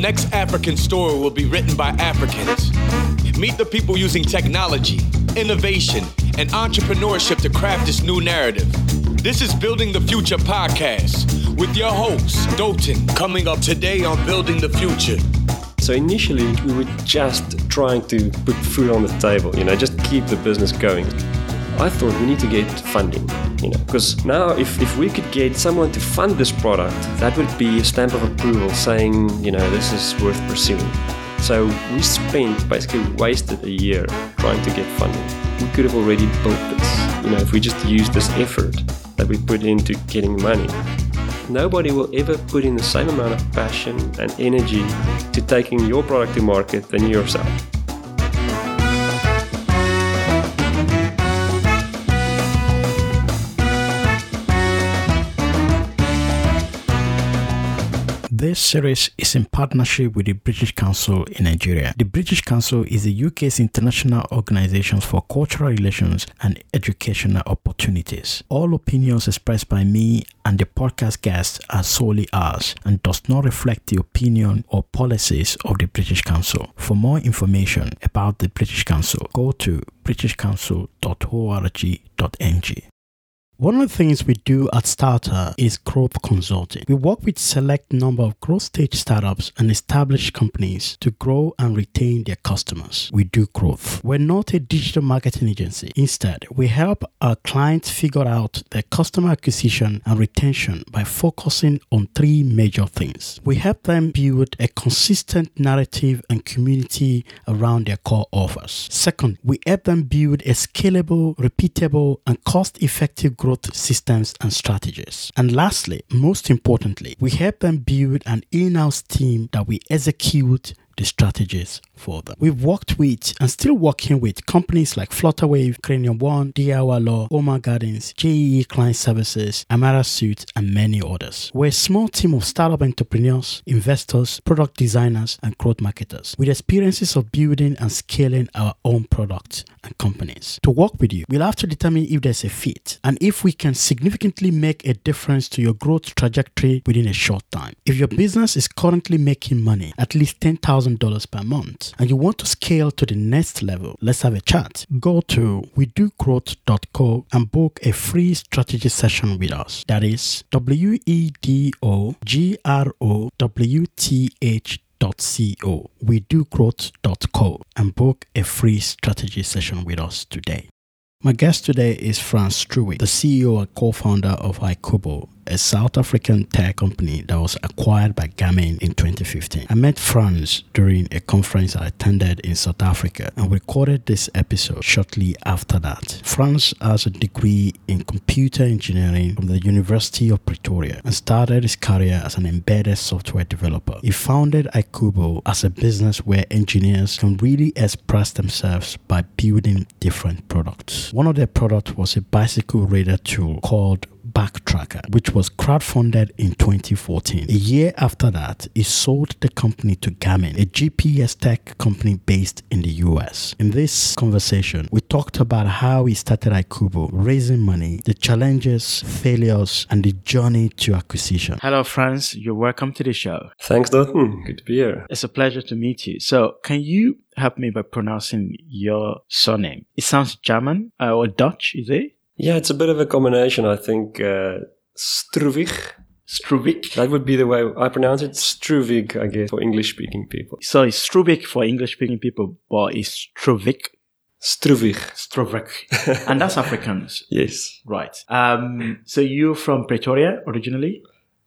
next African story will be written by Africans. Meet the people using technology, innovation, and entrepreneurship to craft this new narrative. This is Building the Future podcast with your host, Dotun, coming up today on Building the Future. So initially, we were just trying to put food on the table, you know, just keep the business going. I thought we need to get funding, you know, because now if, if we could get someone to fund this product, that would be a stamp of approval saying, you know, this is worth pursuing. So we spent basically wasted a year trying to get funding. We could have already built this, you know, if we just used this effort that we put into getting money. Nobody will ever put in the same amount of passion and energy to taking your product to market than yourself. This series is in partnership with the British Council in Nigeria. The British Council is the UK's international organization for cultural relations and educational opportunities. All opinions expressed by me and the podcast guests are solely ours and does not reflect the opinion or policies of the British Council. For more information about the British Council, go to britishcouncil.org.ng. One of the things we do at Starter is growth consulting. We work with select number of growth stage startups and established companies to grow and retain their customers. We do growth. We're not a digital marketing agency. Instead, we help our clients figure out their customer acquisition and retention by focusing on three major things. We help them build a consistent narrative and community around their core offers. Second, we help them build a scalable, repeatable, and cost-effective growth growth systems and strategies. And lastly, most importantly, we help them build an in house team that we execute the strategies for them. We've worked with and still working with companies like Flutterwave, Cranium One, DIY Law, Omar Gardens, JEE Client Services, Amara Suits, and many others. We're a small team of startup entrepreneurs, investors, product designers, and growth marketers with experiences of building and scaling our own products and companies. To work with you, we'll have to determine if there's a fit and if we can significantly make a difference to your growth trajectory within a short time. If your business is currently making money, at least $10,000 per month, and you want to scale to the next level, let's have a chat. Go to wedogrowth.co and book a free strategy session with us. That is W E D O G R O W T H dot Co. We do and book a free strategy session with us today. My guest today is Franz Struwig, the CEO and co-founder of iKubu, a South African tech company that was acquired by Garmin in 2015. I met Franz during a conference I attended in South Africa and recorded this episode shortly after that. Franz has a degree in computer engineering from the University of Pretoria and started his career as an embedded software developer. He founded iKubu as a business where engineers can really express themselves by building different products. One of their products was a bicycle radar tool called Backtracker, which was crowdfunded in 2014. A year after that, he sold the company to Garmin, a GPS tech company based in the US. In this conversation, we talked about how he started iKubu, raising money, the challenges, failures, and the journey to acquisition. Hello, Franz. You're welcome to the show. Thanks, Dotun. Good to be here. It's a pleasure to meet you. So, can you help me by pronouncing your surname? It sounds German uh, or Dutch, is it? Yeah, it's a bit of a combination. I think uh, Struwig. Struwig. That would be the way I pronounce it. Struwig, I guess, for English speaking people. So it's Struwig for English speaking people, but it's Struwig. Struwig. Struwig. and that's Afrikaans. Yes. Right. Um, so you're from Pretoria originally?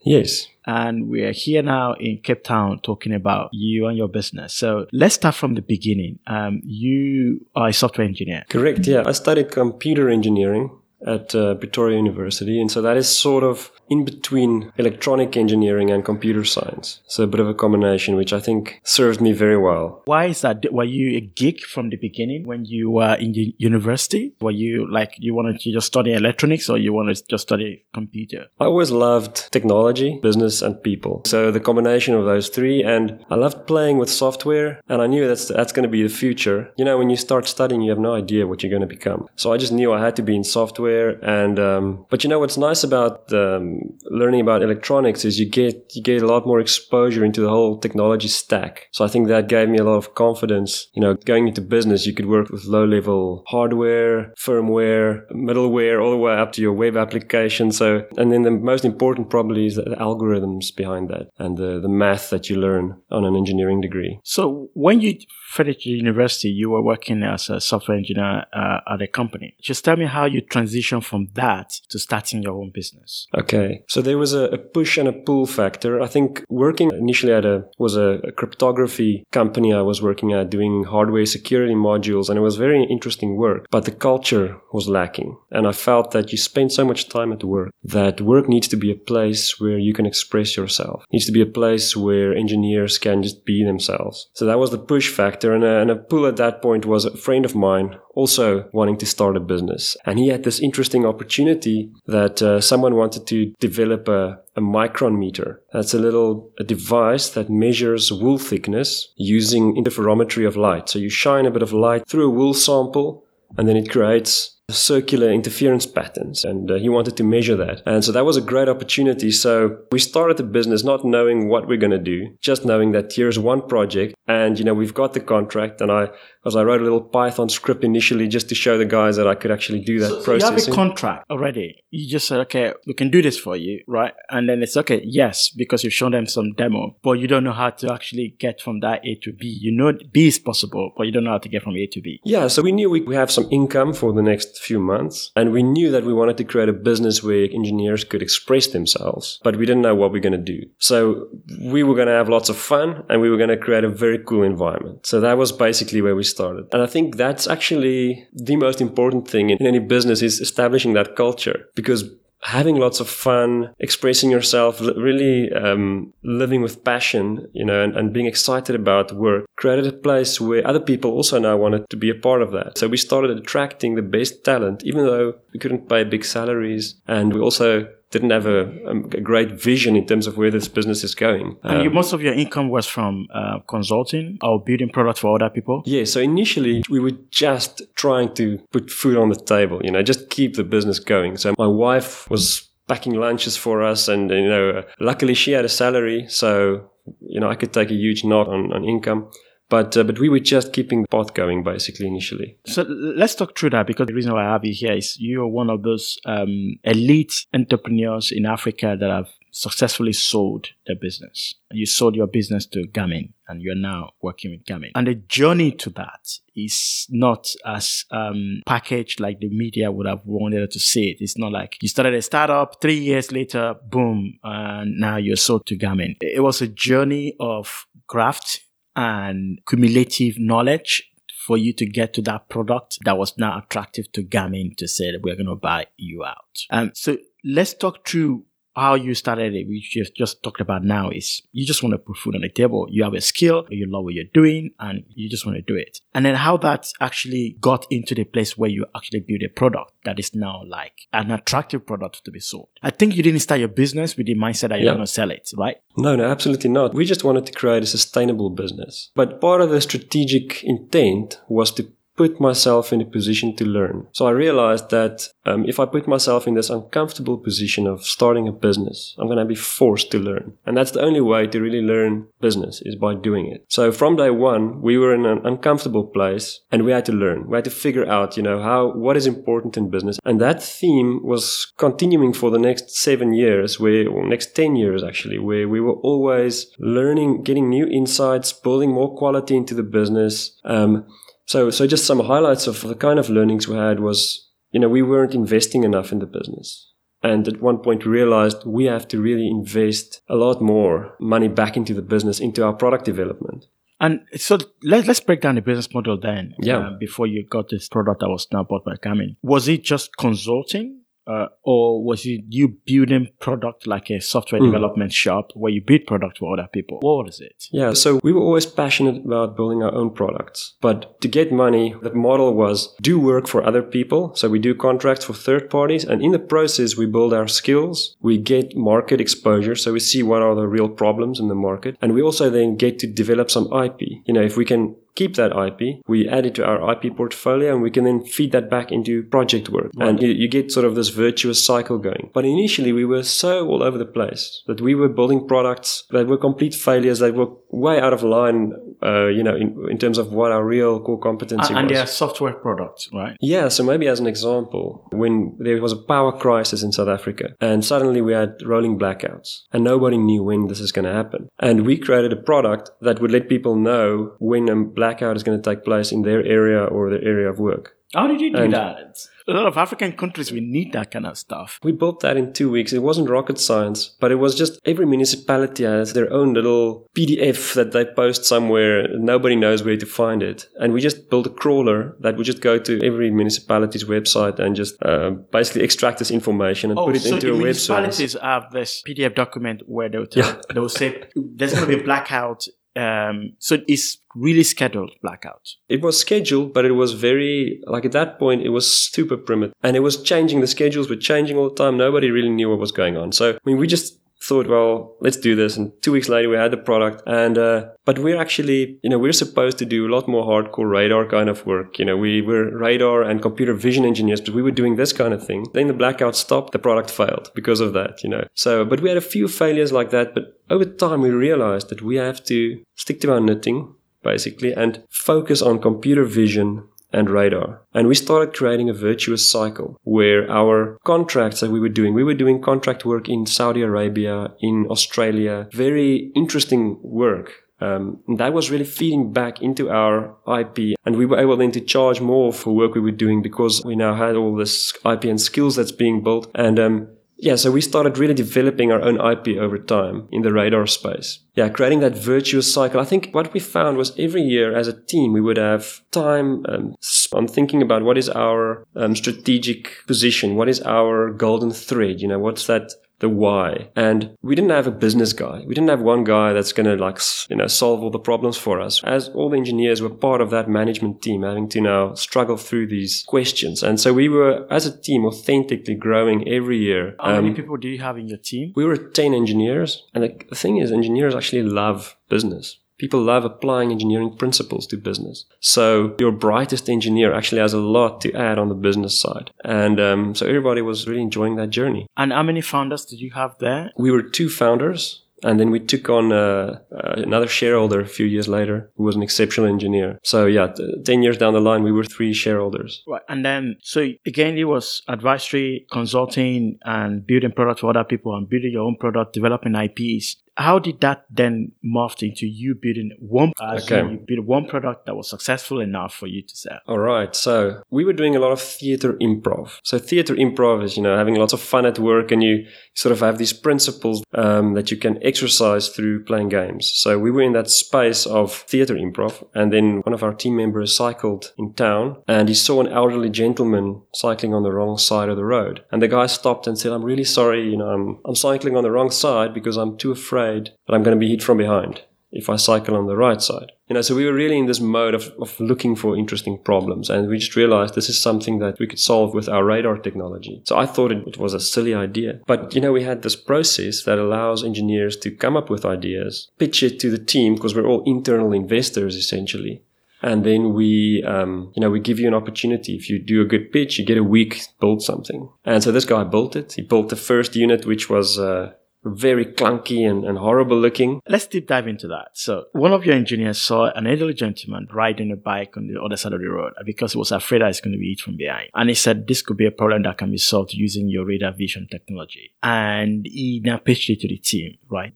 Yes. And we are here now in Cape Town talking about you and your business. So let's start from the beginning. Um, you are a software engineer. Correct. Yeah. I studied computer engineering at uh, Pretoria University. And so that is sort of in between electronic engineering and computer science. So a bit of a combination, which I think served me very well. Why is that? Were you a geek from the beginning when you were in the university? Were you like, you wanted to just study electronics or you wanted to just study computer? I always loved technology, business, and people. So the combination of those three, and I loved playing with software, and I knew that's that's going to be the future. You know, when you start studying, you have no idea what you're going to become. So I just knew I had to be in software And um, but you know what's nice about um, learning about electronics is you get you get a lot more exposure into the whole technology stack. So I think that gave me a lot of confidence. You know, going into business, you could work with low level hardware, firmware, middleware, all the way up to your web application. So and then the most important probably is the algorithms behind that and the the math that you learn on an engineering degree. So when you finished university, you were working as a software engineer uh, at a company. Just tell me how you transitioned from that to starting your own business. Okay, so there was a, a push and a pull factor. I think working initially at a was a, a cryptography company I was working at doing hardware security modules, and it was very interesting work. But the culture was lacking, and I felt that you spend so much time at work that work needs to be a place where you can express yourself. It needs to be a place where engineers can just be themselves. So that was the push factor, and a, and a pull at that point was a friend of mine also wanting to start a business. And he had this interesting opportunity that uh, someone wanted to develop a, a micron meter. That's a little a device that measures wool thickness using interferometry of light. So you shine a bit of light through a wool sample and then it creates circular interference patterns and uh, he wanted to measure that. And so that was a great opportunity. So we started the business not knowing what we're going to do just knowing that here's one project and you know we've got the contract and i because I wrote a little Python script initially just to show the guys that I could actually do that so, processing. So you have a contract already. You just said, okay, we can do this for you, right? And then it's okay, yes, because you've shown them some demo, but you don't know how to actually get from that A to B. You know B is possible, but you don't know how to get from A to B. Yeah, so we knew we, we have some income for the next few months, and we knew that we wanted to create a business where engineers could express themselves, but we didn't know what we are going to do. So we were going to have lots of fun, and we were going to create a very cool environment. So that was basically where we started. And I think that's actually the most important thing in any business is establishing that culture because having lots of fun, expressing yourself, really um, living with passion, you know, and, and, being excited about work created a place where other people also now wanted to be a part of that. So we started attracting the best talent, even though we couldn't pay big salaries. And we also didn't have a, a, great vision in terms of where this business is going. And um, you, most of your income was from uh, consulting or building products for other people? Yeah. So initially we were just trying to put food on the table, you know, just keep the business going. So my wife was packing lunches for us and, you know, luckily she had a salary. So, you know, I could take a huge knock on, on income. But uh, but we were just keeping the pot going basically initially. So let's talk through that because the reason why I have you here is you are one of those um, elite entrepreneurs in Africa that have successfully sold their business. You sold your business to Garmin and you're now working with Garmin. And the journey to that is not as um, packaged like the media would have wanted to see it. It's not like you started a startup, three years later, boom, and now you're sold to Garmin. It was a journey of graft and cumulative knowledge for you to get to that product that was now attractive to Garmin to say that we're going to buy you out. Um, so let's talk through how you started it, which you just talked about now, is you just want to put food on the table. You have a skill, you love what you're doing, and you just want to do it. And then how that actually got into the place where you actually build a product that is now like an attractive product to be sold. I think you didn't start your business with the mindset that you're yeah. going to sell it, right? No, no, absolutely not. We just wanted to create a sustainable business. But part of the strategic intent was to put myself in a position to learn. So I realized that um, if I put myself in this uncomfortable position of starting a business, I'm going to be forced to learn. And that's the only way to really learn business is by doing it. So from day one, we were in an uncomfortable place and we had to learn. We had to figure out, you know, how, what is important in business. And that theme was continuing for the next seven years, where, or next 10 years actually, where we were always learning, getting new insights, building more quality into the business. Um, so, so just some highlights of the kind of learnings we had was, you know, we weren't investing enough in the business. And at one point we realized we have to really invest a lot more money back into the business, into our product development. And so let, let's break down the business model then. Yeah. Uh, before you got this product that was now bought by Garmin. Was it just consulting? Uh, or was it you building product like a software mm. development shop where you build product for other people? What is it? Yeah, so we were always passionate about building our own products. But to get money, the model was do work for other people. So we do contracts for third parties. And in the process, we build our skills. We get market exposure. So we see what are the real problems in the market. And we also then get to develop some IP. You know, if we can keep that IP, we add it to our IP portfolio, and we can then feed that back into project work. Right. And you, you, get sort of this virtuous cycle going. But initially, we were so all over the place that we were building products that were complete failures, that were way out of line, uh, you know, in, in terms of what our real core competency and, was. And they are software products, right? Yeah. So maybe as an example, when there was a power crisis in South Africa, and suddenly we had rolling blackouts, and nobody knew when this is going to happen. And we created a product that would let people know when a blackout is going to take place in their area or their area of work. How did you do and that? A lot of African countries, we need that kind of stuff. We built that in two weeks. It wasn't rocket science, but it was just every municipality has their own little PDF that they post somewhere. Nobody knows where to find it. And we just built a crawler that would just go to every municipality's website and just uh, basically extract this information and oh, put it so into a web service. municipalities have this PDF document where they'll, tell, yeah. they'll say there's going to be a blackout um, so it's really scheduled blackout. It was scheduled, but it was very like at that point it was super primitive, and it was changing. The schedules were changing all the time. Nobody really knew what was going on. So I mean, we just thought, well, let's do this. And two weeks later, we had the product. And uh, but we're actually, you know, we're supposed to do a lot more hardcore radar kind of work. You know, we were radar and computer vision engineers, but we were doing this kind of thing. Then the blackout stopped. The product failed because of that. You know, so but we had a few failures like that. But over time, we realized that we have to stick to our knitting basically and focus on computer vision and radar. And we started creating a virtuous cycle where our contracts that we were doing, we were doing contract work in Saudi Arabia, in Australia, very interesting work. Um, that was really feeding back into our IP. And we were able then to charge more for work we were doing because we now had all this IP and skills that's being built. And um, yeah, so we started really developing our own IP over time in the radar space. Yeah, creating that virtuous cycle. I think what we found was every year as a team, we would have time um, on thinking about what is our um, strategic position, what is our golden thread, you know, what's that the why. And we didn't have a business guy. We didn't have one guy that's going to like, you know, solve all the problems for us. As all the engineers were part of that management team, having to now struggle through these questions. And so we were, as a team, authentically growing every year. How um, many people do you have in your team? We were 10 engineers. And the thing is, engineers actually love business. People love applying engineering principles to business. So your brightest engineer actually has a lot to add on the business side. And um, so everybody was really enjoying that journey. And how many founders did you have there? We were two founders. And then we took on uh, uh, another shareholder a few years later who was an exceptional engineer. So yeah, t- 10 years down the line, we were three shareholders. Right. And then, so again, it was advisory, consulting and building products for other people and building your own product, developing IPs how did that then morph into you building one okay. you build one product that was successful enough for you to sell? All right so we were doing a lot of theater improv. So theater improv is you know having lots of fun at work and you sort of have these principles um, that you can exercise through playing games. So we were in that space of theater improv and then one of our team members cycled in town and he saw an elderly gentleman cycling on the wrong side of the road. And the guy stopped and said i'm really sorry you know i'm, I'm cycling on the wrong side because i'm too afraid afraid that I'm going to be hit from behind if I cycle on the right side. You know, so we were really in this mode of, of looking for interesting problems and we just realized this is something that we could solve with our radar technology. So I thought it, it was a silly idea. But, you know, we had this process that allows engineers to come up with ideas, pitch it to the team because we're all internal investors essentially. And then we, um, you know, we give you an opportunity. If you do a good pitch, you get a week build something. And so this guy built it. He built the first unit, which was, uh, very clunky and, and horrible looking. Let's deep dive into that. So, one of your engineers saw an elderly gentleman riding a bike on the other side of the road because he was afraid that it's going to be hit from behind. And he said this could be a problem that can be solved using your radar vision technology. And he now pitched it to the team, right?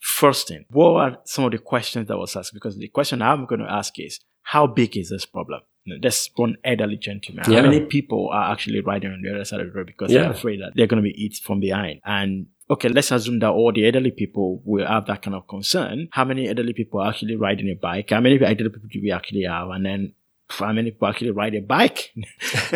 First thing, what are some of the questions that was asked? Because the question I'm going to ask is, how big is this problem? There's one elderly gentleman. Yeah. How many people are actually riding on the other side of the road because yeah. they're afraid that they're going to be hit from behind? And okay, let's assume that all the elderly people will have that kind of concern. How many elderly people are actually riding a bike? How many elderly people do we actually have? And then how many people actually ride a bike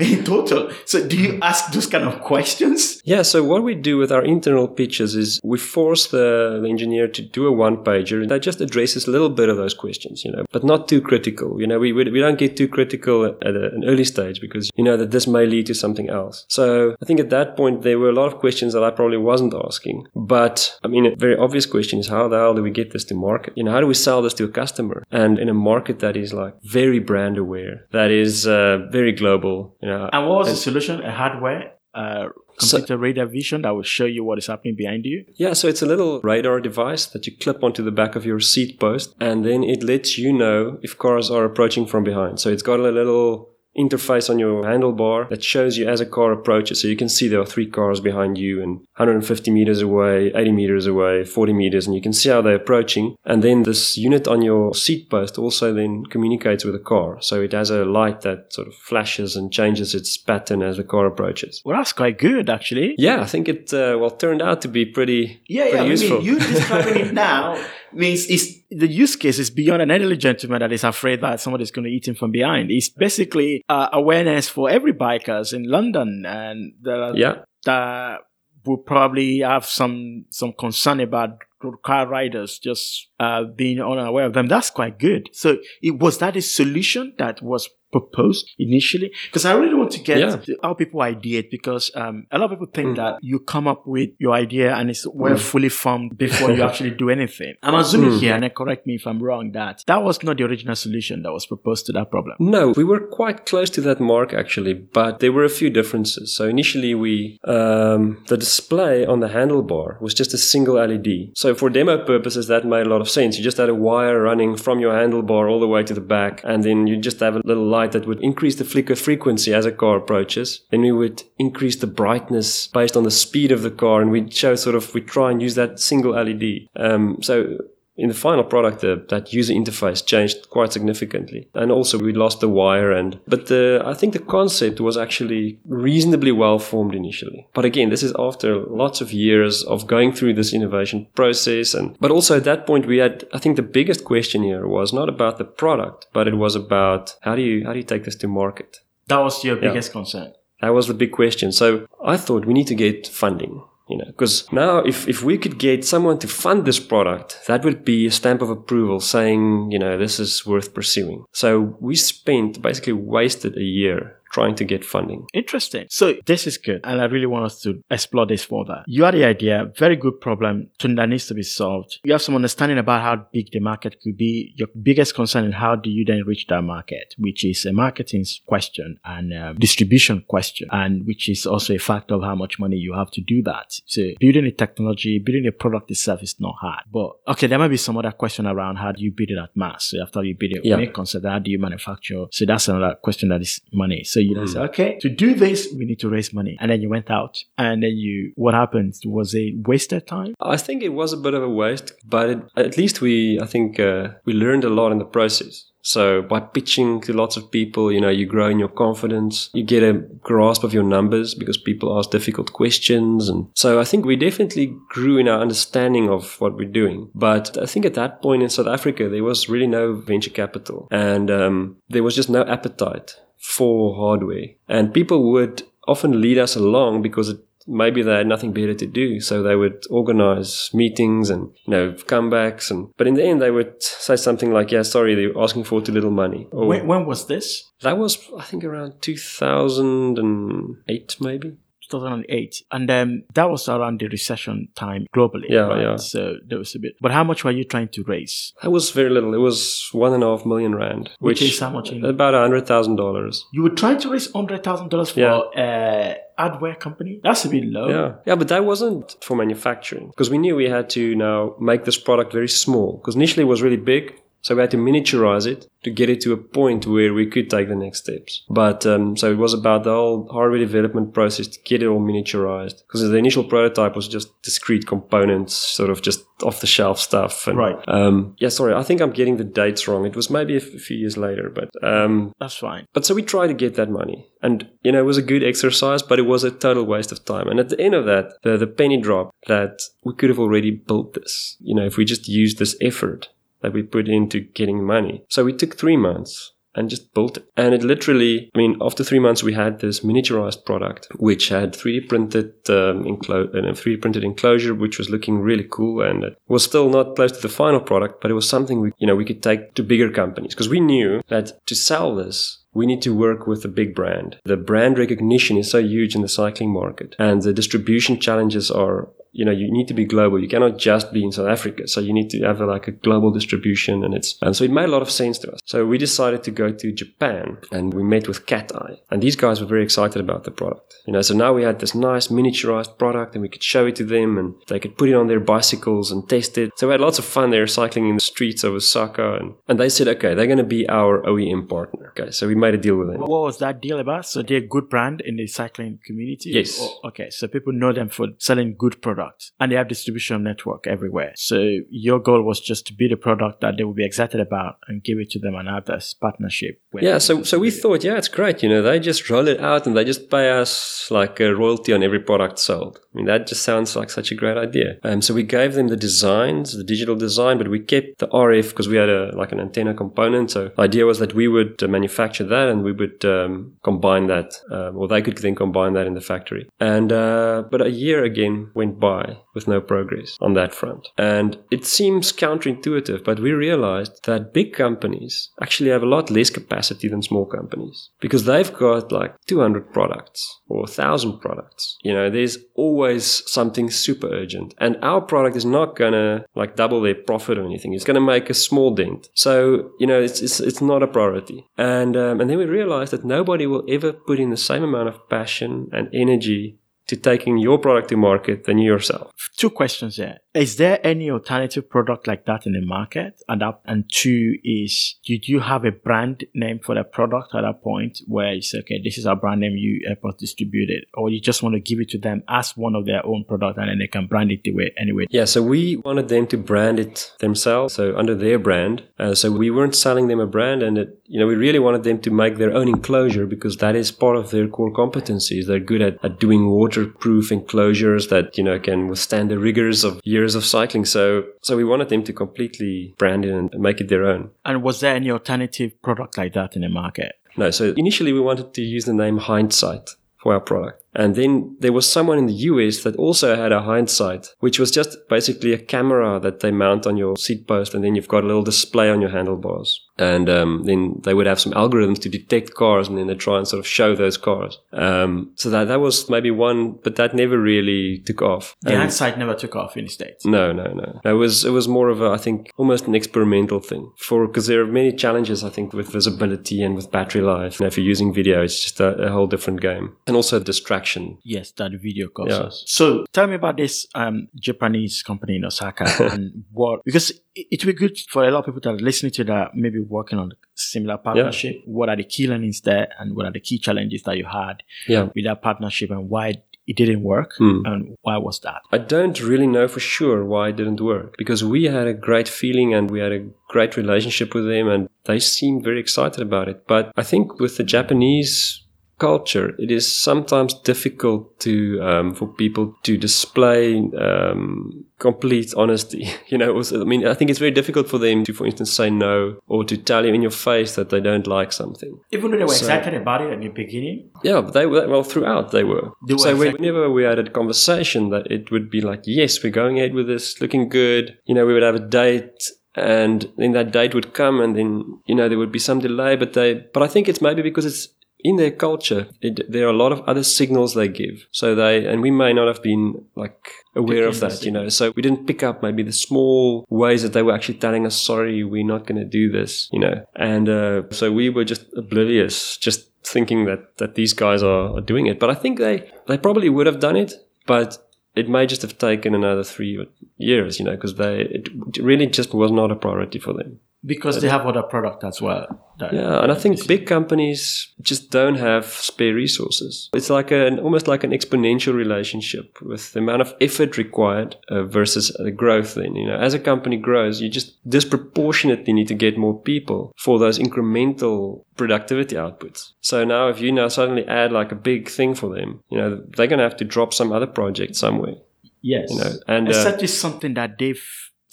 in total? So do you ask those kind of questions? Yeah. So what we do with our internal pitches is we force the, the engineer to do a one pager and that just addresses a little bit of those questions, you know, but not too critical. You know, we, we, we don't get too critical at a, an early stage because you know that this may lead to something else. So I think at that point there were a lot of questions that I probably wasn't asking. But I mean, a very obvious question is how the hell do we get this to market? You know, how do we sell this to a customer? And in a market that is like very brand aware, that is uh, very global. You know, and what was and, the solution? A hardware. Uh, computer so, radar vision that will show you what is happening behind you? Yeah, so it's a little radar device that you clip onto the back of your seat post, and then it lets you know if cars are approaching from behind. So it's got a little interface on your handlebar that shows you as a car approaches. So you can see there are three cars behind you and 150 meters away, 80 meters away, 40 meters, and you can see how they're approaching. And then this unit on your seat post also then communicates with the car. So it has a light that sort of flashes and changes its pattern as the car approaches. Well, that's quite good, actually. Yeah, I think it uh, well turned out to be pretty, yeah, pretty yeah. useful. I mean, you describing it now means it's the use case is beyond an elderly gentleman that is afraid that somebody's going to eat him from behind. It's basically uh, awareness for every bikers in London and the, yeah. that will probably have some some concern about car riders just uh, being unaware of them. That's quite good. So it was that a solution that was proposed initially? Because I really want to get yeah. how people ideate because um, a lot of people think mm. that you come up with your idea and it's well mm. fully formed before you actually do anything. I'm assuming mm. here, and correct me if I'm wrong, that that was not the original solution that was proposed to that problem. No, we were quite close to that mark actually, but there were a few differences. So initially, we um, the display on the handlebar was just a single LED. So for demo purposes, that made a lot of sense. You just had a wire running from your handlebar all the way to the back, and then you just have a little light that would increase the flicker frequency as a car approaches. Then we would increase the brightness based on the speed of the car, and we'd show sort of we try and use that single LED. Um, so in the final product, uh, that user interface changed quite significantly, and also we lost the wire. And but the, I think the concept was actually reasonably well formed initially. But again, this is after lots of years of going through this innovation process, and but also at that point we had. I think the biggest question here was not about the product, but it was about how do you how do you take this to market. That was your biggest yeah. concern. That was the big question. So I thought we need to get funding you know because now if, if we could get someone to fund this product that would be a stamp of approval saying you know this is worth pursuing. So we spent basically wasted a year trying to get funding. Interesting. So this is good. And I really want us to explore this further. You had the idea, very good problem that needs to be solved. You have some understanding about how big the market could be. Your biggest concern is how do you then reach that market, which is a marketing question and a distribution question, and which is also a factor of how much money you have to do that. So building a technology, building a product itself is not hard. But okay, there might be some other question around how do you build it at mass. So after you build it, yeah. make concept, how do you manufacture? So that's another question that is money. So you know, mm. say, okay, to do this, we need to raise money. And then you went out and then you, what happened? Was it wasted time? I think it was a bit of a waste, but it, at least we, I think, uh, we learned a lot in the process. So by pitching to lots of people, you know, you grow in your confidence, you get a grasp of your numbers because people ask difficult questions. And so I think we definitely grew in our understanding of what we're doing. But I think at that point in South Africa, there was really no venture capital and um, there was just no appetite for hardware. And people would often lead us along because it, maybe they had nothing better to do. So they would organize meetings and, you know, comebacks. And, but in the end, they would say something like, yeah, sorry, they're asking for too little money. Or, when, when was this? That was, I think, around 2008, maybe. 2008 and then that was around the recession time globally yeah right? yeah. So there was a bit but how much were you trying to raise? That was very little. It was one and a half million rand which, which is how much in about a hundred thousand dollars. You were trying to raise hundred thousand dollars for yeah. uh hardware company? That's a bit low. Yeah. Yeah but that wasn't for manufacturing because we knew we had to now make this product very small because initially it was really big so we had to miniaturize it to get it to a point where we could take the next steps. But um, so it was about the whole hardware development process to get it all miniaturized because the initial prototype was just discrete components, sort of just off the shelf stuff. And, right. Um, yeah, sorry, I think I'm getting the dates wrong. It was maybe a, f- a few years later, but um, that's fine. But so we tried to get that money, and you know it was a good exercise, but it was a total waste of time. And at the end of that, the the penny drop that we could have already built this. You know, if we just used this effort that we put into getting money. So we took three months and just built it. And it literally, I mean, after three months, we had this miniaturized product which had 3D printed um, enclo- uh, 3D printed enclosure, which was looking really cool, and it was still not close to the final product, but it was something we, you know, we could take to bigger companies because we knew that to sell this we need to work with a big brand. The brand recognition is so huge in the cycling market and the distribution challenges are you know you need to be global. You cannot just be in south africa. So you need to have a, like a global distribution and it's and so it made a lot of sense to us. So we decided to go to japan and we met with CatEye. And these guys were very excited about the product. You know so now we had this nice miniaturized product and we could show it to them and they could put it on their bicycles and test it. So we had lots of fun there cycling in the streets of osaka and, and they said okay they're going to be our oem partner. Okay so we made a deal with them. What was that deal about? So they're a good brand in the cycling community? Yes. Oh, okay so people know them for selling good products product and they have distribution network everywhere. So your goal was just to be the product that they would be excited about and give it to them and have this partnership. With Yeah. So, so we thought, yeah, it's great. You know, they just roll it out and they just pay us like a royalty on every product sold. I mean, that just sounds like such a great idea. Um, so we gave them the designs, the digital design, but we kept the RF because we had a, like an antenna component. So the idea was that we would uh, manufacture that and we would um, combine that, uh, or they could then combine that in the factory. And, uh, but a year again went by with no progress on that front. And it seems counterintuitive, but we realized that big companies actually have a lot less capacity than small companies because they've got like 200 products or 1,000 products. You know, there's always something super urgent. And our product is not going to like double their profit or anything. It's going to make a small dent. So, you know, it's, it's, it's not a priority. And, um, and then we realized that nobody will ever put in the same amount of passion and energy to taking your product to market than yourself. Two questions there. Is there any alternative product like that in the market? And that, and two is, did you have a brand name for the product at that point where you say, okay, this is our brand name, you help us distribute it, or you just want to give it to them as one of their own product and then they can brand it the way anyway? Yeah. So we wanted them to brand it themselves. So under their brand. Uh, so we weren't selling them a brand and it, you know, we really wanted them to make their own enclosure because that is part of their core competencies. They're good at, at doing water waterproof enclosures that you know can withstand the rigors of years of cycling. So so we wanted them to completely brand it and make it their own. And was there any alternative product like that in the market? No. So initially we wanted to use the name Hindsight for our product. And then there was someone in the US that also had a hindsight, which was just basically a camera that they mount on your seat post, and then you've got a little display on your handlebars. And um, then they would have some algorithms to detect cars, and then they try and sort of show those cars. Um, so that that was maybe one, but that never really took off. The and hindsight never took off in the states. No, no, no. It was it was more of a, I think, almost an experimental thing for because there are many challenges I think with visibility and with battery life. And if you're using video, it's just a, a whole different game, and also distraction action. Yes, that video courses. Yeah. So tell me about this um, Japanese company in Osaka and what, because it would be good for a lot of people that are listening to that, maybe working on a similar partnership. Yeah. What are the key learnings there and what are the key challenges that you had yeah. with that partnership and why it didn't work mm. and why was that i don't really know for sure why it didn't work because we had a great feeling and we had a great relationship with them and they seemed very excited about it but i think with the japanese culture, it is sometimes difficult to um, for people to display um, complete honesty. you know, I mean, I think it's very difficult for them to, for instance, say no or to tell you in your face that they don't like something. Even though they were so, excited about it in the beginning. Yeah, they were. Well, throughout they were. They were so whenever we had a conversation, that it would be like, yes, we're going ahead with this, looking good. You know, we would have a date and then that date would come and then you know there would be some delay but they but i think it's maybe because it's in their culture, it, there are a lot of other signals they give. So they, and we may not have been like aware of that, you know. So we didn't pick up maybe the small ways that they were actually telling us, sorry, we're not going to do this, you know. And uh, so we were just oblivious, just thinking that, that these guys are, are doing it. But I think they, they probably would have done it, but it may just have taken another three years, you know, because they, it really just was not a priority for them because they have other product as well. Yeah, and I think big companies just don't have spare resources. It's like an almost like an exponential relationship with the amount of effort required uh, versus the growth. Then you know, as a company grows, you just disproportionately need to get more people for those incremental productivity outputs. So now, if you now suddenly add like a big thing for them, you know, they're going to have to drop some other project somewhere. Yes, you know, and uh, is something that they've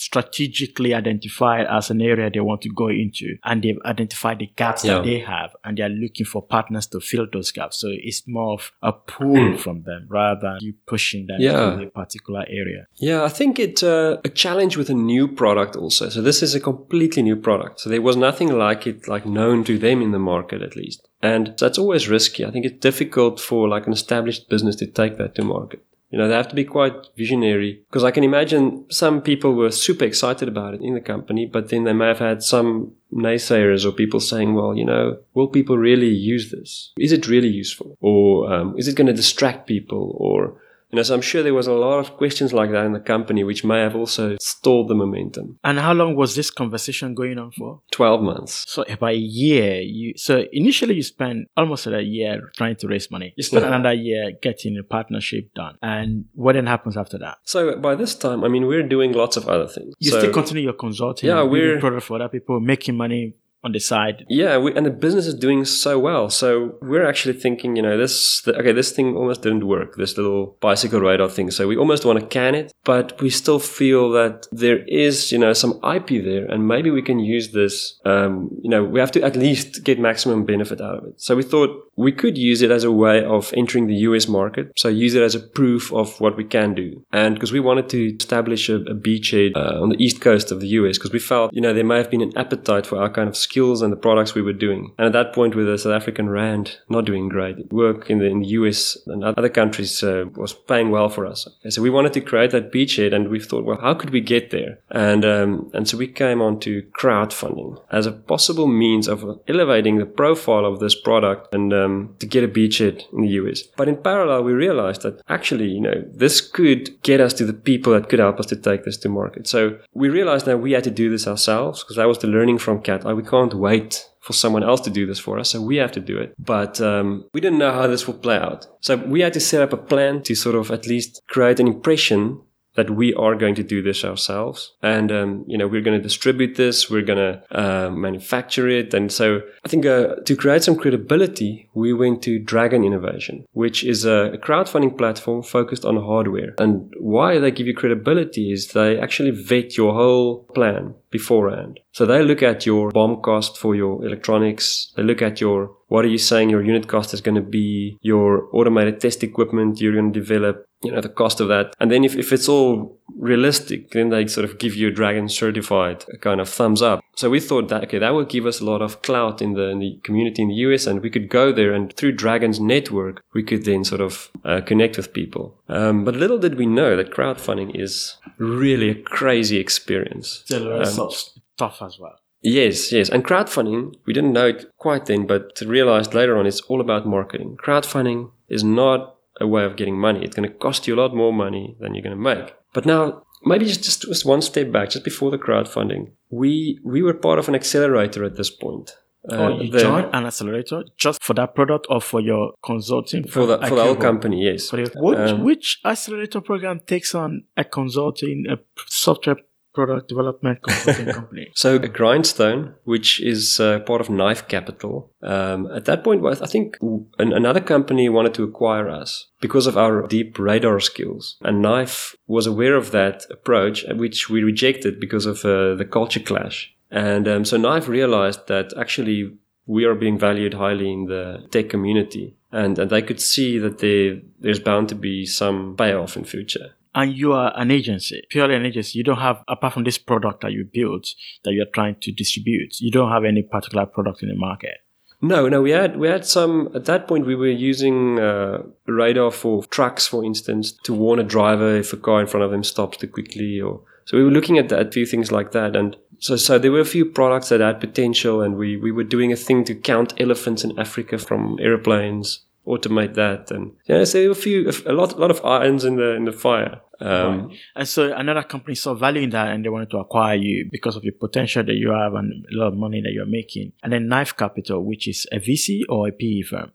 strategically identified as an area they want to go into and they've identified the gaps Yeah. that they have and they're looking for partners to fill those gaps. So it's more of a pull from them rather than you pushing them Yeah. to a particular area. Yeah, I think it's uh, a challenge with a new product also. So this is a completely new product. So there was nothing like it, like known to them in the market at least. And that's always risky. I think it's difficult for like an established business to take that to market. You know, they have to be quite visionary because I can imagine some people were super excited about it in the company, but then they may have had some naysayers or people saying, well, you know, will people really use this? Is it really useful? Or um, is it going to distract people? Or, you know, so I'm sure there was a lot of questions like that in the company, which may have also stalled the momentum. And how long was this conversation going on for? 12 months. So about a year, you so initially you spent almost a year trying to raise money. You spent Yeah. another year getting a partnership done. And what then happens after that? So by this time, I mean, we're doing lots of other things. You So- still continue your consulting, Yeah, we're- product for other people, making money on the side. Yeah, we, and the business is doing so well. So we're actually thinking, you know, this the, okay, this thing almost didn't work. This little bicycle radar thing. So we almost want to can it, but we still feel that there is, you know, some IP there, and maybe we can use this. Um, you know, we have to at least get maximum benefit out of it. So we thought we could use it as a way of entering the US market. So use it as a proof of what we can do, and because we wanted to establish a, a beachhead uh, on the east coast of the US, because we felt, you know, there may have been an appetite for our kind of skills and the products we were doing. And at that point, with the South African rand not doing great, work in the in the US and other countries uh, was paying well for us. So we wanted to create that beachhead, and we thought, well, how could we get there? And um, and so we came on to crowdfunding as a possible means of elevating the profile of this product and um, to get a beachhead in the US. But in parallel, we realized that actually, you know, this could get us to the people that could help us to take this to market. So we realized that we had to do this ourselves because that was the learning from Cat. Like, we can't wait for someone else to do this for us, so we have to do it. But um, we didn't know how this would play out. So we had to set up a plan to sort of at least create an impression that we are going to do this ourselves. And um, you know we're going to distribute this we're going to uh, manufacture it. And so i think uh, to create some credibility we went to dragon innovation which is a, a crowdfunding platform focused on hardware. And why they give you credibility is they actually vet your whole plan beforehand. So they look at your BOM cost for your electronics. They look at your what are you saying your unit cost is going to be your automated test equipment you're going to develop you know the cost of that and then if, if it's all realistic then they sort of give you a dragon certified kind of thumbs up so we thought that okay that will give us a lot of clout in the, in the community in the us and we could go there and through dragon's network we could then sort of uh, connect with people um, but little did we know that crowdfunding is really a crazy experience Still Um, so tough as well. Yes, yes. And crowdfunding, we didn't know it quite then, but realized later on it's all about marketing. Crowdfunding is not a way of getting money. It's going to cost you a lot more money than you're going to make. But now, maybe just, just, just one step back, just before the crowdfunding, we, we were part of an accelerator at this point. Uh, or you join an accelerator just for that product or for your consulting for the, for the whole company, yes. The- which, Um, which accelerator program takes on a consulting, a software product development consulting company? So Grindstone, which is uh, part of Knife Capital, um, at that point, I think an, another company wanted to acquire us because of our deep radar skills. And Knife was aware of that approach, uh, which we rejected because of uh, the culture clash. And um, so Knife realized that actually we are being valued highly in the tech community. And, and they could see that there, there's bound to be some payoff in future. And you are an agency, purely an agency. You don't have, apart from this product that you built that you're trying to distribute, you don't have any particular product in the market. No, no, we had we had some at that point. We were using uh, radar for trucks, for instance, to warn a driver if a car in front of them stops too quickly, or so we were looking at that, a few things like that, and so so there were a few products that had potential, and we we were doing a thing to count elephants in Africa from airplanes, automate that, and yeah, so a few a lot a lot of irons in the in the fire. Um, And so another company saw value in that and they wanted to acquire you because of your potential that you have and a lot of money that you're making. And then Knife Capital, which is a VC or a PE firm.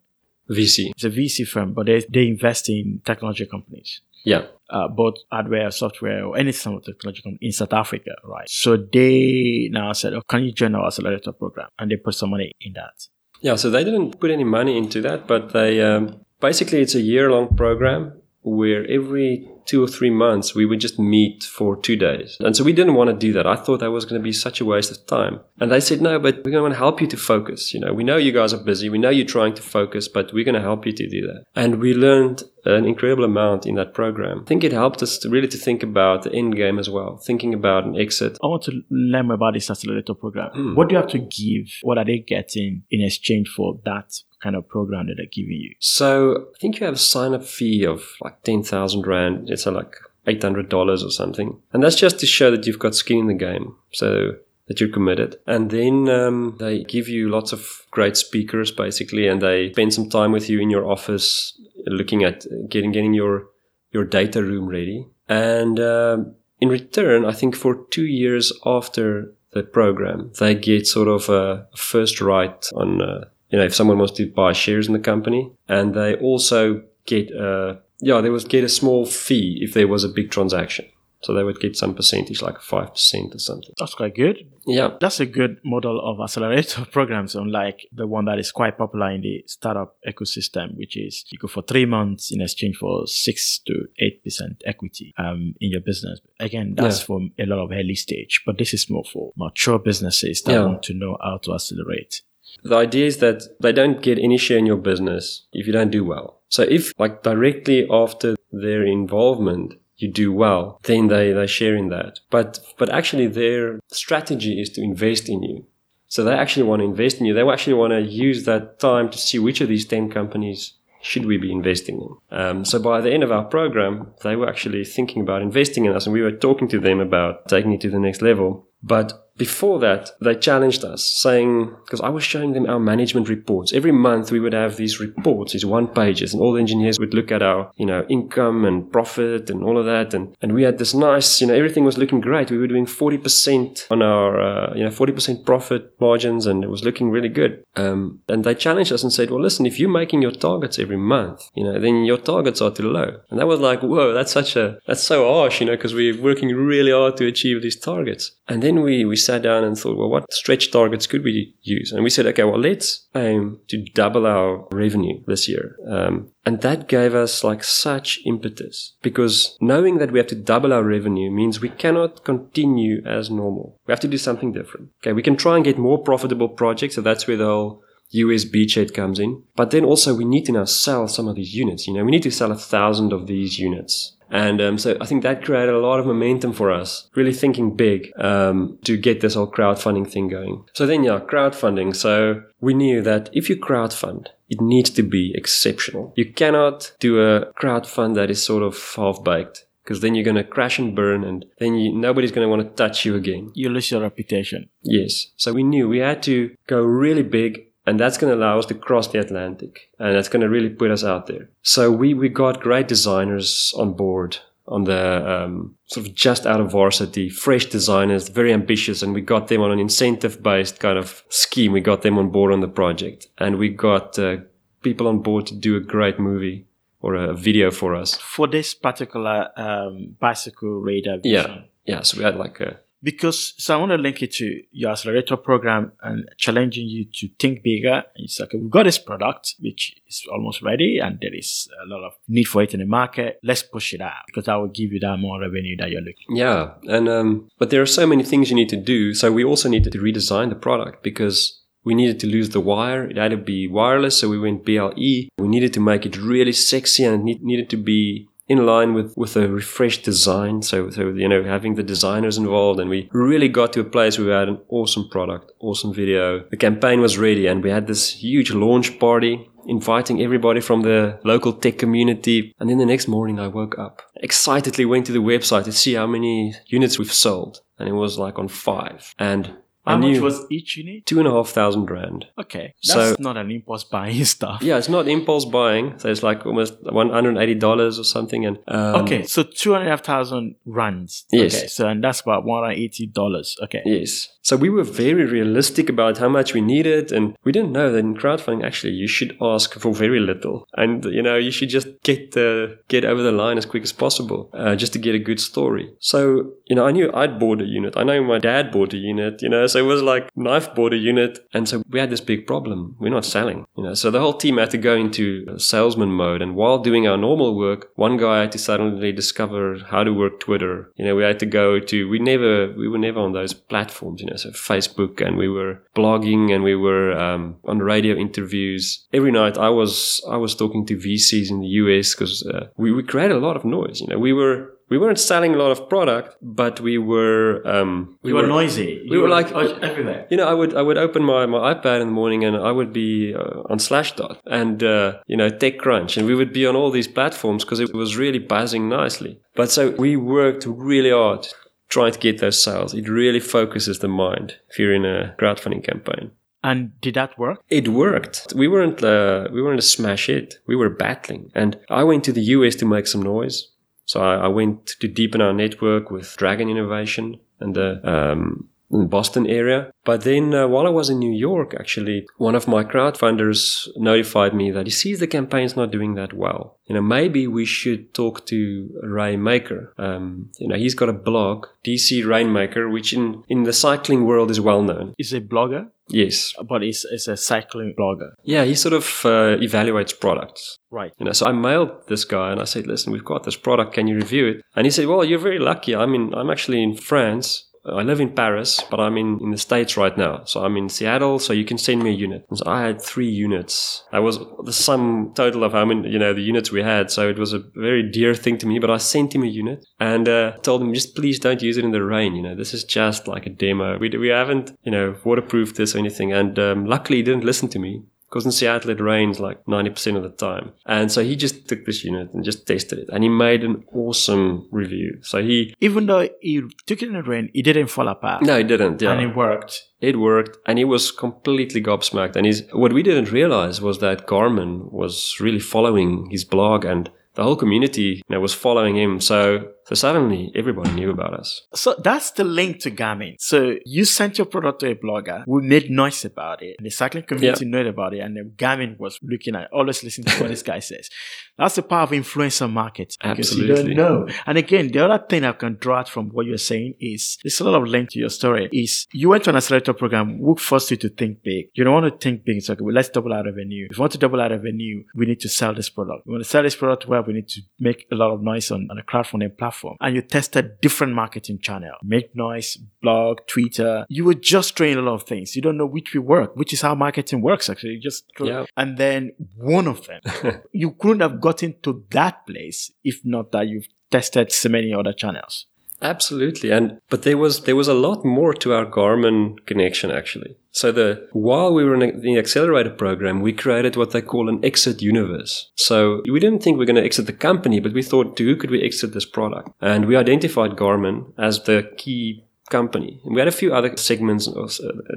VC, It's a VC firm, but they, they invest in technology companies. yeah. uh, both hardware, software, or any sort of technology company in South Africa, right? So they now said, "Oh, can you join our accelerator program?" And they put some money in that. Yeah, so they didn't put any money into that, but they um, basically it's a year long program where every two or three months, we would just meet for two days. And so we didn't want to do that. I thought that was going to be such a waste of time. And they said, no, but we're going to help you to focus. You know, we know you guys are busy. We know you're trying to focus, but we're going to help you to do that. And we learned an incredible amount in that program. I think it helped us to really to think about the end game as well, thinking about an exit. I want to learn more about this accelerator program. Mm. What do you have to give? What are they getting in exchange for that kind of program that they're giving you? So I think you have a sign up fee of like 10,000 Rand. It's like $800 or something. And that's just to show that you've got skin in the game. So that you're committed. And then um, they give you lots of great speakers basically, and they spend some time with you in your office looking at getting getting your your data room ready. And uh, in return, I think for two years after the program, they get sort of a first right on, uh, you know, if someone wants to buy shares in the company, and they also get a yeah, they would get a small fee if there was a big transaction. So they would get some percentage, like 5% or something. That's quite good. Yeah. That's a good model of accelerator programs, unlike the one that is quite popular in the startup ecosystem, which is you go for three months in exchange for six to 8% equity um, in your business. Again, that's yeah. for a lot of early stage, but this is more for mature businesses that yeah. want to know how to accelerate. The idea is that they don't get any share in your business if you don't do well. So if like directly after their involvement, you do well, then they, they share in that. But, but actually their strategy is to invest in you. So they actually want to invest in you. They actually want to use that time to see which of these 10 companies should we be investing in? Um, so by the end of our program, they were actually thinking about investing in us and we were talking to them about taking it to the next level. But before that, they challenged us, saying, because I was showing them our management reports. Every month we would have these reports, these one pages, and all the engineers would look at our, you know, income and profit and all of that. And, and we had this nice, you know, everything was looking great. We were doing 40% on our, uh, you know, 40% profit margins and it was looking really good. Um, and they challenged us and said, well, listen, if you're making your targets every month, you know, then your targets are too low. And that was like, whoa, that's such a, that's so harsh, you know, because we're working really hard to achieve these targets. And then we, we sat down and thought, well, what stretch targets could we use? And we said, okay, well, let's aim to double our revenue this year. Um, and that gave us like such impetus because knowing that we have to double our revenue means we cannot continue as normal. We have to do something different. Okay. We can try and get more profitable projects. So that's where the whole US beachhead comes in. But then also we need to now sell some of these units. You know, we need to sell a thousand of these units and um, so I think that created a lot of momentum for us, really thinking big um, to get this whole crowdfunding thing going. So then, yeah, crowdfunding. So we knew that if you crowdfund, it needs to be exceptional. You cannot do a crowdfund that is sort of half baked because then you're going to crash and burn and then you, nobody's going to want to touch you again. You lose your reputation. Yes. So we knew we had to go really big and that's going to allow us to cross the Atlantic. And that's going to really put us out there. So we, we got great designers on board on the um, sort of just out of varsity, fresh designers, very ambitious, and we got them on an incentive based kind of scheme. We got them on board on the project, and we got uh, people on board to do a great movie or a video for us for this particular um, bicycle radar. Vision. Yeah, yeah. So we had like a because so I want to link it to your accelerator program and challenging you to think bigger. It's like we've got this product which is almost ready, and there is a lot of need for it in the market. Let's push it out because that will give you that more revenue that you're looking. Yeah, and um, but there are so many things you need to do. So we also needed to redesign the product because we needed to lose the wire. It had to be wireless, so we went BLE. We needed to make it really sexy and it needed to be in line with, with a refreshed design. So, so, you know, having the designers involved and we really got to a place where we had an awesome product, awesome video. The campaign was ready and we had this huge launch party inviting everybody from the local tech community. And then the next morning I woke up, excitedly went to the website to see how many units we've sold. And it was like on five. And how much was each unit? Two and a half thousand rand. Okay, that's so, not an impulse buying stuff. Yeah, it's not impulse buying. So it's like almost one hundred eighty dollars or something. And um, okay, so two and a half thousand rands. Yes. Okay, so and that's about one hundred eighty dollars. Okay. Yes. So we were very realistic about how much we needed, and we didn't know that in crowdfunding actually you should ask for very little, and you know you should just get uh, get over the line as quick as possible, uh, just to get a good story. So you know I knew I'd bought a unit. I know my dad bought a unit. You know, so So it was like knife border unit. And so we had this big problem. We're not selling, you know. So the whole team had to go into salesman mode. And while doing our normal work, one guy had to suddenly discover how to work Twitter. You know, we had to go to, we never, we were never on those platforms, you know, so Facebook and we were blogging and we were um, on radio interviews. Every night I was, I was talking to VCs in the US because uh, we, we created a lot of noise. You know, we were we weren't selling a lot of product, but we were um, we, we were, were, noisy. We were, like everywhere. You know, I would I would open my, my iPad in the morning and I would be uh, on Slashdot and uh, you know TechCrunch, and we would be on all these platforms because it was really buzzing nicely. But so we worked really hard trying to get those sales. It really focuses the mind if you're in a crowdfunding campaign. And did that work? It worked. We weren't uh, we weren't a smash hit. We were battling, and I went to the US to make some noise. So I, I went to deepen our network with Dragon Innovation and the um, Boston area. But then uh, while I was in New York, actually, one of my crowdfunders notified me that he sees the campaign's not doing that well. You know, maybe we should talk to Rainmaker. Um, you know, he's got a blog, DC Rainmaker, which in, in the cycling world is well known. Is a blogger? Yes. But he's, he's a cycling blogger. Yeah, he sort of uh, evaluates products. Right. You know, so I mailed this guy and I said, listen, we've got this product. Can you review it? And he said, well, you're very lucky. I mean, I'm actually in France I live in Paris, but I'm in, in the States right now. So I'm in Seattle, so you can send me a unit. So I had three units. That was the sum total of how many, you know, the units we had. So it was a very dear thing to me, but I sent him a unit and uh, told him, just please don't use it in the rain. You know, this is just like a demo. We, we haven't, you know, waterproofed this or anything. And um, luckily he didn't listen to me because in Seattle it rains like 90% of the time. And so he just took this unit and just tested it and he made an awesome review. So he. Even though he took it in the rain, it didn't fall apart. No, it didn't. Yeah. And it worked. It worked and he was completely gobsmacked. And he's, what we didn't realize was that Garmin was really following his blog and the whole community you know, was following him. So so suddenly everybody knew about us. So that's the link to Garmin. So you sent your product to a blogger We made noise about it. And the cycling community yeah. knew about it. And then Garmin was looking at always listening to what this guy says. That's the power of influencer market. Because Absolutely. you don't know. And again, the other thing I can draw out from what you're saying is there's a lot of link to your story is you went to an accelerator program who forced you to think big. You don't want to think big. It's like, well, let's double our revenue. If we want to double our revenue, we need to sell this product. We want to sell this product well, we need to make a lot of noise on, on a crowdfunding platform platform and you tested different marketing channel, make noise, blog, Twitter, you were just trying a lot of things. You don't know which will work, which is how marketing works actually. You just yeah. and then one of them, you couldn't have gotten to that place if not that you've tested so many other channels. Absolutely. And but there was there was a lot more to our Garmin connection actually. So the while we were in the accelerator program, we created what they call an exit universe. So we didn't think we are going to exit the company, but we thought, who could we exit this product? And we identified Garmin as the key company. And we had a few other segments uh,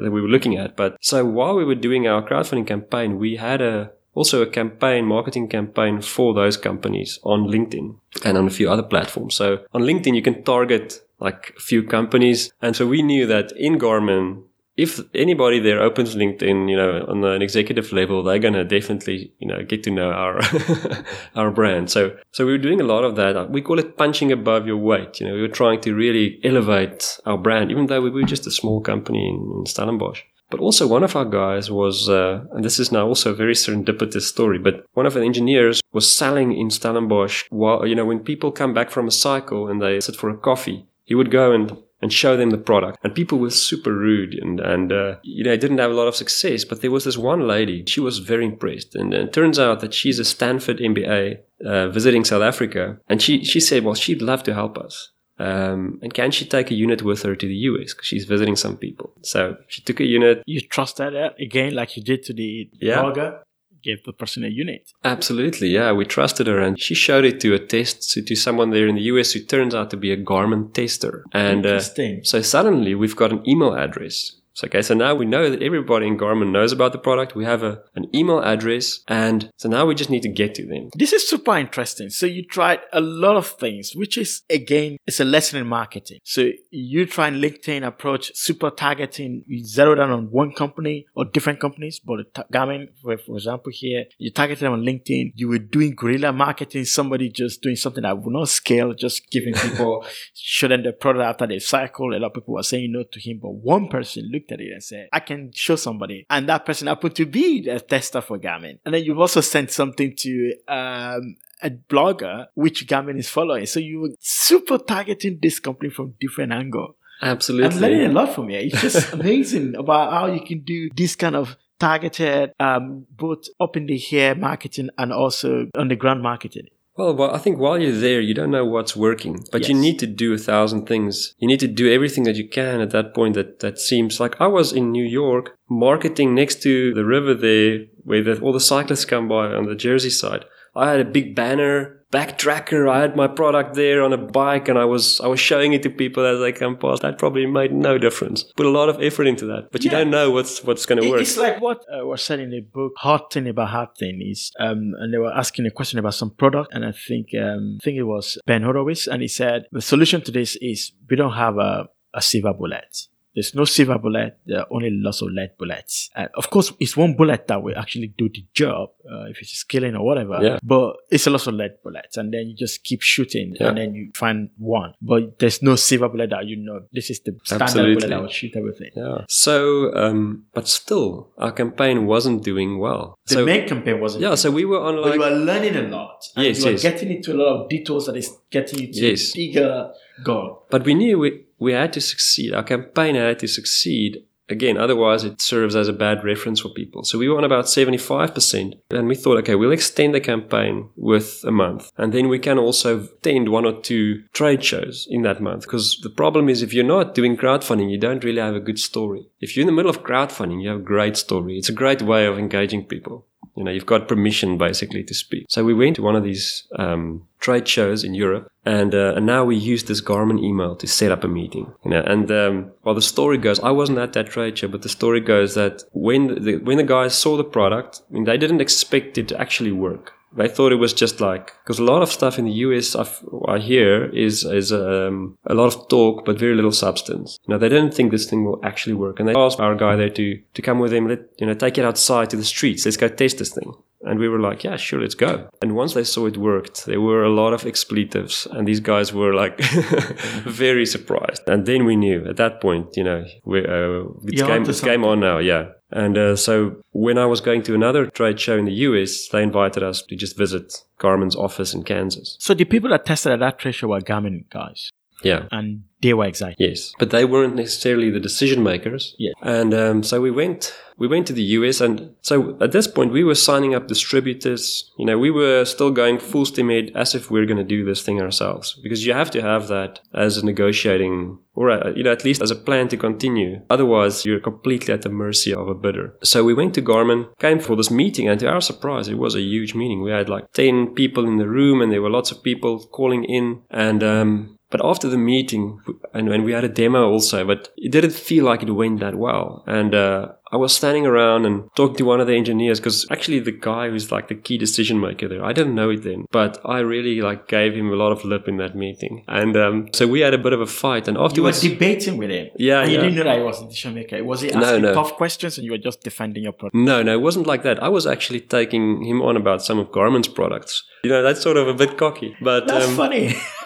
that we were looking at. But so while we were doing our crowdfunding campaign, we had a also a campaign, marketing campaign for those companies on LinkedIn and on a few other platforms. So on LinkedIn, you can target like a few companies. And so we knew that in Garmin, if anybody there opens LinkedIn, you know, on an executive level, they're going to definitely, you know, get to know our, our brand. So, so we were doing a lot of that. We call it punching above your weight. You know, we were trying to really elevate our brand, even though we were just a small company in, in Stellenbosch. But also one of our guys was, uh, and this is now also a very serendipitous story, but one of the engineers was selling in Stellenbosch while, you know, when people come back from a cycle and they sit for a coffee, he would go and and show them the product. And people were super rude and, and uh, you know, didn't have a lot of success. But there was this one lady, she was very impressed. And, and it turns out that she's a Stanford MBA uh, visiting South Africa. And she, she said, well, she'd love to help us. Um, and can she take a unit with her to the US because she's visiting some people? So she took a unit. You trust that again, like you did to the yeah. blogger? Give the person a unit. Absolutely, yeah. We trusted her, and she showed it to a test to, to someone there in the US who turns out to be a Garmin tester. And uh, so suddenly we've got an email address so, okay, so now we know that everybody in Garmin knows about the product. We have a, an email address. And so now we just need to get to them. This is super interesting. So you tried a lot of things, which is again, it's a lesson in marketing. So you try and LinkedIn approach super targeting. You zero down on one company or different companies, but Garmin, for, example, here, you targeted them on LinkedIn. You were doing guerrilla marketing, somebody just doing something that would not scale, just giving people, showing the product after they cycle. A lot of people were saying no to him, but one person, look looked at it and said, I can show somebody. And that person happened to be a tester for Garmin. And then you've also sent something to um, a blogger which Garmin is following. So you were super targeting this company from different angle. Absolutely. I'm learning a lot from you. It's just amazing about how you can do this kind of targeted, um, both up in the air marketing and also on the ground marketing. Well, well, I think while you're there, you don't know what's working, but you need to do a thousand things. You need to do everything that you can at that point. That that seems like I was in New York marketing next to the river there, where the, all the cyclists come by on the Jersey side. I had a big banner, backtracker. I had my product there on a bike, and I was I was showing it to people as they come past. That probably made no difference. Put a lot of effort into that, but you Yeah. don't know what's what's going to work. It's like what uh, was said in the book, Hard Thing About Hard Thing is, um, and they were asking a question about some product, and I think, um, I think it was Ben Horowitz, and he said, the solution to this is we don't have a, a silver bullet. There's no silver bullet. There are only lots of lead bullets. And of course, it's one bullet that will actually do the job, uh, if it's killing or whatever. Yeah. But it's a lot of lead bullets. And then you just keep shooting Yeah. and then you find one. But there's no silver bullet that you know, this is the standard Absolutely. bullet that will shoot everything. yeah. So, um, but still, our campaign wasn't doing well. The so, main campaign wasn't. yeah. So we were on like you are learning a lot. And Yes, you yes. getting into a lot of details that is getting you to Yes. bigger goal. But we knew we, we had to succeed. Our campaign had to succeed. Again, otherwise it serves as a bad reference for people. So we were on about 75%. And we thought, okay, we'll extend the campaign with a month. And then we can also attend one or two trade shows in that month. Because the problem is if you're not doing crowdfunding, you don't really have a good story. If you're in the middle of crowdfunding, you have a great story. It's a great way of engaging people. You know, you've got permission basically to speak. So we went to one of these um, trade shows in Europe, and uh, and now we use this Garmin email to set up a meeting. You know, and um, well, the story goes, I wasn't at that trade show, but the story goes that when the when the guys saw the product, I mean, they didn't expect it to actually work. They thought it was just like because a lot of stuff in the US I've, I hear is is um, a lot of talk but very little substance. You know, they didn't think this thing will actually work, and they asked our guy there to to come with him. Let you know, take it outside to the streets. Let's go test this thing. And we were like, yeah, sure, let's go. And once they saw it worked, there were a lot of expletives, and these guys were like very surprised. And then we knew at that point, you know, we, uh, it's, game, it's game on now, yeah. And uh, so when I was going to another trade show in the US, they invited us to just visit Garmin's office in Kansas. So the people that tested at that trade show were Garmin guys, Yeah. and they were excited. Yes, but they weren't necessarily the decision makers. Yeah. and um, so we went. We went to the US, and so at this point we were signing up distributors. You know, we were still going full steam ahead as if we are going to do this thing ourselves, because you have to have that as a negotiating, or a, you know, at least as a plan to continue. Otherwise, you're completely at the mercy of a bidder. So we went to Garmin, came for this meeting, and to our surprise, it was a huge meeting. We had like ten people in the room, and there were lots of people calling in, and um, but after the meeting, and when we had a demo also, but it didn't feel like it went that well. And uh, I was standing around and talking to one of the engineers because actually the guy who's like the key decision maker there, I didn't know it then, but I really like gave him a lot of lip in that meeting. And um, so we had a bit of a fight. And afterwards, You were debating with him. Yeah, And you didn't know that he was a decision maker. Was he No, asking no. tough questions and you were just defending your product? no, no, it wasn't like that. I was actually taking him on about some of Garmin's products. You know, that's sort of a bit cocky, but That's um, funny.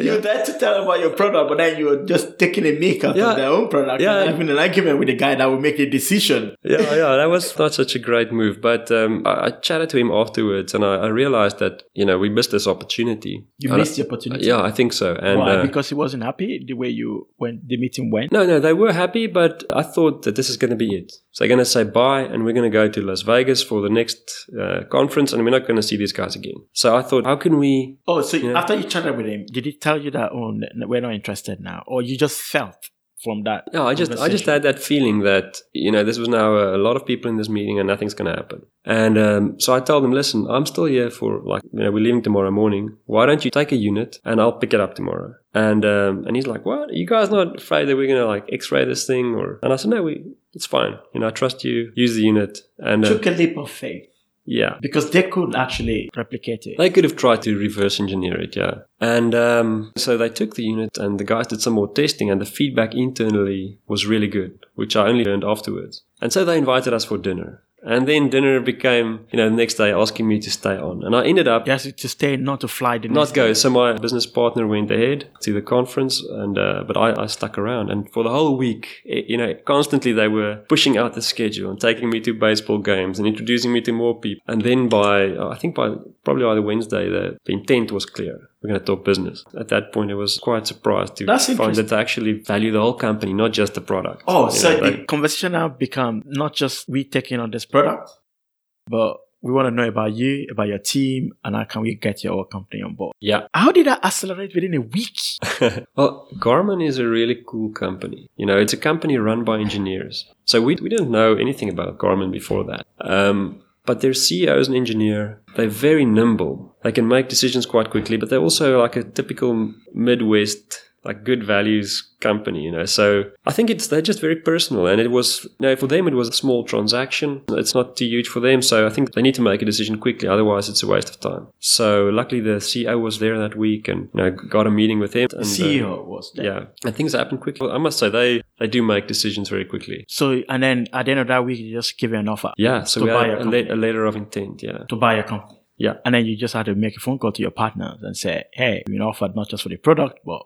you were there to tell about your product, but then you were just taking a mick out Yeah. of their own product Yeah. and having an argument with the guy that will make a decision. yeah, yeah, that was not such a great move. But um, I, I chatted to him afterwards, and I, I realized that you know we missed this opportunity. You And missed I- the opportunity. Yeah, I think so. And Why? uh, because he wasn't happy the way you when the meeting went. no, no, they were happy, but I thought that this is going to be it. So they're going to say bye, and we're going to go to Las Vegas for the next uh, conference, and we're not going to see these guys again. So I thought, how can we? Oh, so Yeah. after you chatted with him, did he tell you that oh we're not interested now, or you just felt from that? No, I just, I just had that feeling that you know this was now a, lot of people in this meeting, and nothing's going to happen. And um, so I told them, listen, I'm still here for like you know we're leaving tomorrow morning. Why don't you take a unit and I'll pick it up tomorrow? And um, and he's like, what? Are you guys not afraid that we're going to like X-ray this thing? Or and I said, no, we it's fine. You know, I trust you. Use the unit. And uh, took a leap of faith yeah, because they could actually replicate it. they could have tried to reverse engineer it, yeah. And um, so they took the unit and the guys did some more testing, and the feedback internally was really good, which I only learned afterwards. And so they invited us for dinner. And then dinner became, you know, the next day asking me to stay on. And I ended up Yes, to stay, not to fly the not go. So my business partner went ahead to the conference, and uh, but I, I stuck around. And for the whole week, eh, you know, constantly they were pushing out the schedule and taking me to baseball games and introducing me to more people. And then by I think by probably by the Wednesday, the, the intent was clear. We're going to talk business. At that point, I was quite surprised to That's find that they actually value the whole company, not just the product. Oh, You so know, the conversation now become not just we taking on this product, but we want to know about you, about your team, and how can we get your company on board? yeah. How did that accelerate within a week? well, Garmin is a really cool company. You know, it's a company run by engineers. So we, we didn't know anything about Garmin before that. Um, but their CEO is an engineer. They're very nimble. They can make decisions quite quickly, but they're also like a typical Midwest, like good values company, you know. So I think it's they're just very personal, and it was you know for them it was a small transaction. It's not too huge for them, so I think they need to make a decision quickly. Otherwise, it's a waste of time. So luckily, the CEO was there that week, and you know got a meeting with him. The and, uh, CEO was there. yeah, and things happen quickly. I must say they they do make decisions very quickly. So, and then at the end of that week, you just give an offer Yeah, so To we buy had a a, a letter of intent. Yeah, to buy a company. yeah, And then you just had to make a phone call to your partners and say, hey, we've been offered not just for the product, but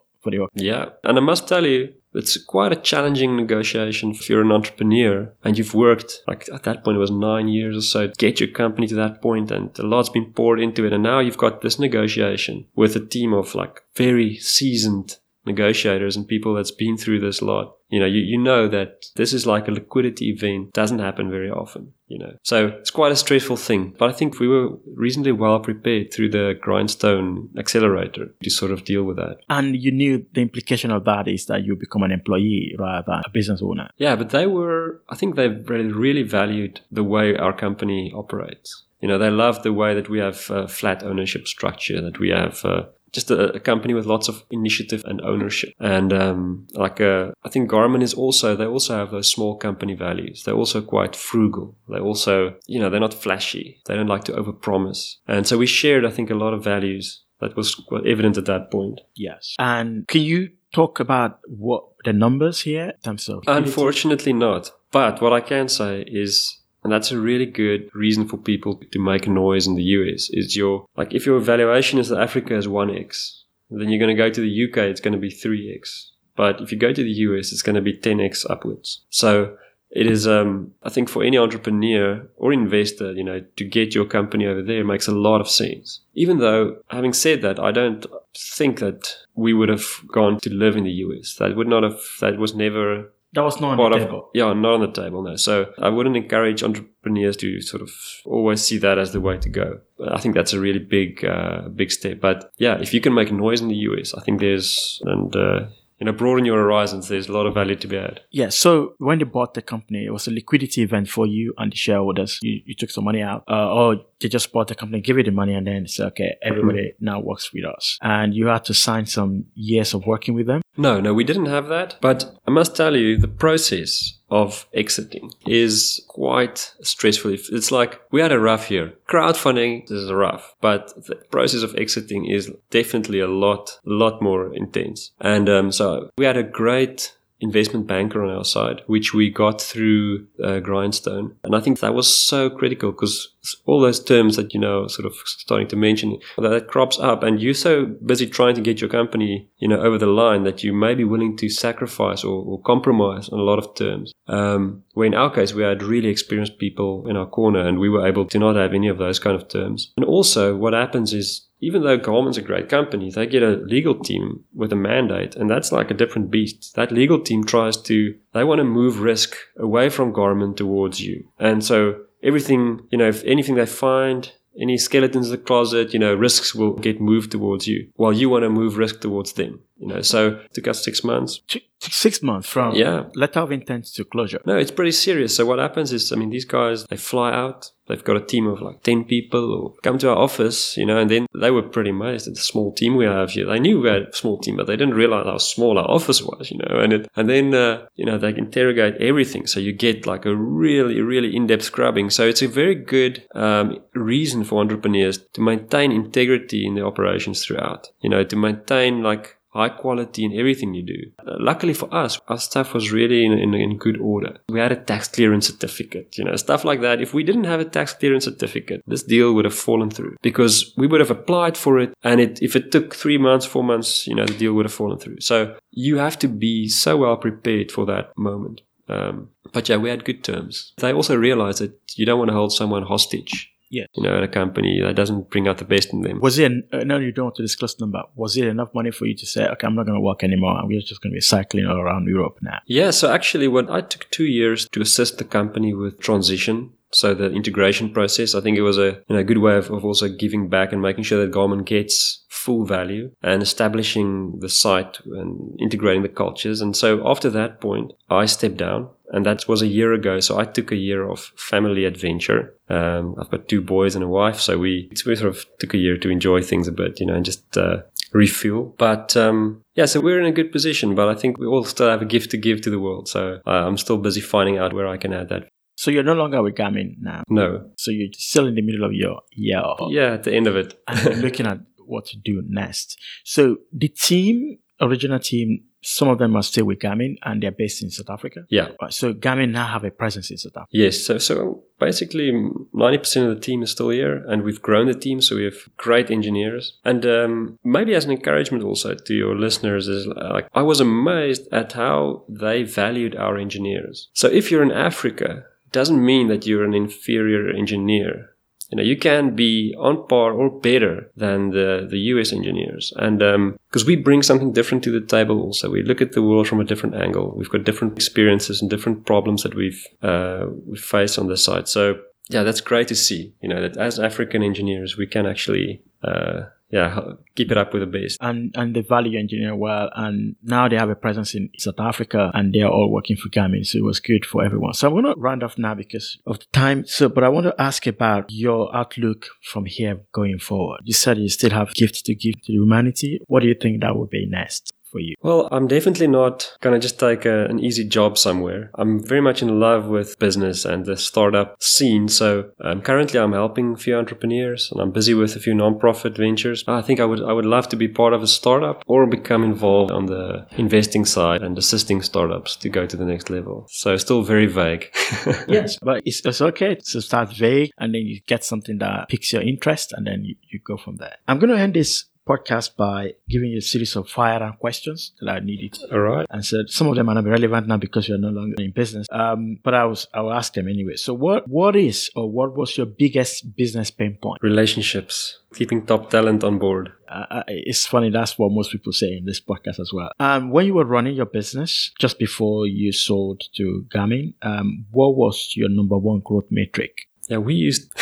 yeah. And I must tell you, it's quite a challenging negotiation if you're an entrepreneur and you've worked like at that point it was nine years or so to get your company to that point, and a lot's been poured into it, and now you've got this negotiation with a team of like very seasoned negotiators and people that's been through this lot. You know, you, you know that this is like a liquidity event. Doesn't happen very often, you know. So it's quite a stressful thing. But I think we were reasonably well prepared through the grindstone accelerator to sort of deal with that. And you knew the implication of that is that you become an employee rather than a business owner. Yeah, but they were, I think they really, really valued the way our company operates. You know, they love the way that we have a flat ownership structure, that we have uh, just a, a company with lots of initiative and ownership. And um, like, uh, I think Garmin is also, they also have those small company values. They're also quite frugal. They also, you know, they're not flashy. They don't like to overpromise. And so we shared, I think, a lot of values that was evident at that point. Yes. And can you talk about what the numbers here in terms of Unfortunately, not. But what I can say is, and that's a really good reason for people to make a noise in the US, is your, like, if your valuation is that Africa is 1x, then you're going to go to the UK, it's going to be 3x. But if you go to the US, it's going to be 10x upwards. So it is, um, I think for any entrepreneur or investor, you know, to get your company over there makes a lot of sense. Even though, having said that, I don't think that we would have gone to live in the US. That would not have, that was never that was not on the table. yeah not on the table no. So i wouldn't encourage entrepreneurs to sort of always see that as the way to go. I think that's a really big uh, big step. But yeah if you can make noise in the us i think there's and uh, you know broaden your horizons there's a lot of value to be had Yeah. So when they bought the company, it was a liquidity event for you and the shareholders. You, you took some money out, uh, or they just bought the company, give you the money, and then say, okay, everybody now works with us. And you had to sign some years of working with them. no no we didn't have that but i must tell you the process of exiting is quite stressful. It's like we had a rough year. Crowdfunding is rough but the process of exiting is definitely a lot lot more intense. And um, so we had a great investment banker on our side, which we got through uh, Grindstone. And I think that was so critical because all those terms that, you know, sort of starting to mention, that, that crops up and you're so busy trying to get your company, you know, over the line that you may be willing to sacrifice or, or compromise on a lot of terms. Um, where in our case, we had really experienced people in our corner and we were able to not have any of those kind of terms. And also what happens is even though Garmin's a great company, they get a legal team with a mandate, and that's like a different beast. That legal team tries to, they want to move risk away from Garmin towards you. And so everything, you know, if anything they find, any skeletons in the closet, you know, risks will get moved towards you while you want to move risk towards them, you know. So it took us six months. Six months from Yeah. letter of intent to closure. No, it's pretty serious. So what happens is, I mean, these guys, they fly out. They've got a team of like 10 people or come to our office, you know, and then they were pretty amazed at the small team we have here. They knew we had a small team, but they didn't realize how small our office was, you know, and it, and then, uh, you know, they interrogate everything. So you get like a really, really in-depth scrubbing. So it's a very good, um, reason for entrepreneurs to maintain integrity in their operations throughout, you know, to maintain like high quality in everything you do. Uh, luckily for us, our stuff was really in, in, in good order. We had a tax clearance certificate, you know, stuff like that. If we didn't have a tax clearance certificate, this deal would have fallen through because we would have applied for it. And it, if it took three months, four months, you know, the deal would have fallen through. So you have to be so well prepared for that moment. Um, but yeah, we had good terms. They also realized that you don't want to hold someone hostage. Yes. You know, at a company that doesn't bring out the best in them. Was it, uh, no, you don't want to disclose the number. Was it enough money for you to say, okay, I'm not going to work anymore. We're just going to be cycling all around Europe now? Yeah. So actually, what I took two years to assist the company with transition. So the integration process, I think it was a you know, good way of, of also giving back and making sure that Garmin gets full value and establishing the site and integrating the cultures. And so after that point, I stepped down and that was a year ago. So I took a year of family adventure. Um, I've got two boys and a wife, so we, we sort of took a year to enjoy things a bit, you know, and just uh, refuel. But um, yeah, so we're in a good position. But I think we all still have a gift to give to the world. So uh, I'm still busy finding out where I can add that. So you're no longer with Garmin now. No. So you're still in the middle of your year. Yeah, at the end of it. looking at what to do next. So the team, original team, some of them are still with Garmin and they're based in South Africa. Yeah. So Garmin now have a presence in South Africa. Yes. So, so basically, 90% of the team is still here, and we've grown the team. So we have great engineers. And um, maybe as an encouragement also to your listeners is like, I was amazed at how they valued our engineers. So if you're in Africa, doesn't mean that you're an inferior engineer. You know, you can be on par or better than the, the US engineers. And, um, because we bring something different to the table also. We look at the world from a different angle. We've got different experiences and different problems that we've, uh, we face on the site. So yeah, that's great to see, you know, that as African engineers, we can actually, uh, yeah, keep it up with the base. And and they value engineer well. And now they have a presence in South Africa and they are all working for Garmin. So it was good for everyone. So I'm going to round off now because of the time. So, but I want to ask about your outlook from here going forward. You said you still have gifts to give to humanity. What do you think that would be next? For you? Well, I'm definitely not going to just take a, an easy job somewhere. I'm very much in love with business and the startup scene. So um, currently I'm helping a few entrepreneurs and I'm busy with a few nonprofit ventures. I think I would, I would love to be part of a startup or become involved on the investing side and assisting startups to go to the next level. So still very vague. yes, but it's, it's okay to start vague and then you get something that piques your interest and then you, you go from there. I'm going to end this podcast by giving you a series of fire and questions that I needed All right. and said some of them are not relevant now because you're no longer in business. Um, but I was I will ask them anyway. So what what is or what was your biggest business pain point? Relationships, keeping top talent on board. Uh, it's funny that's what most people say in this podcast as well. Um, when you were running your business just before you sold to Garmin, um, what was your number one growth metric? Yeah, we used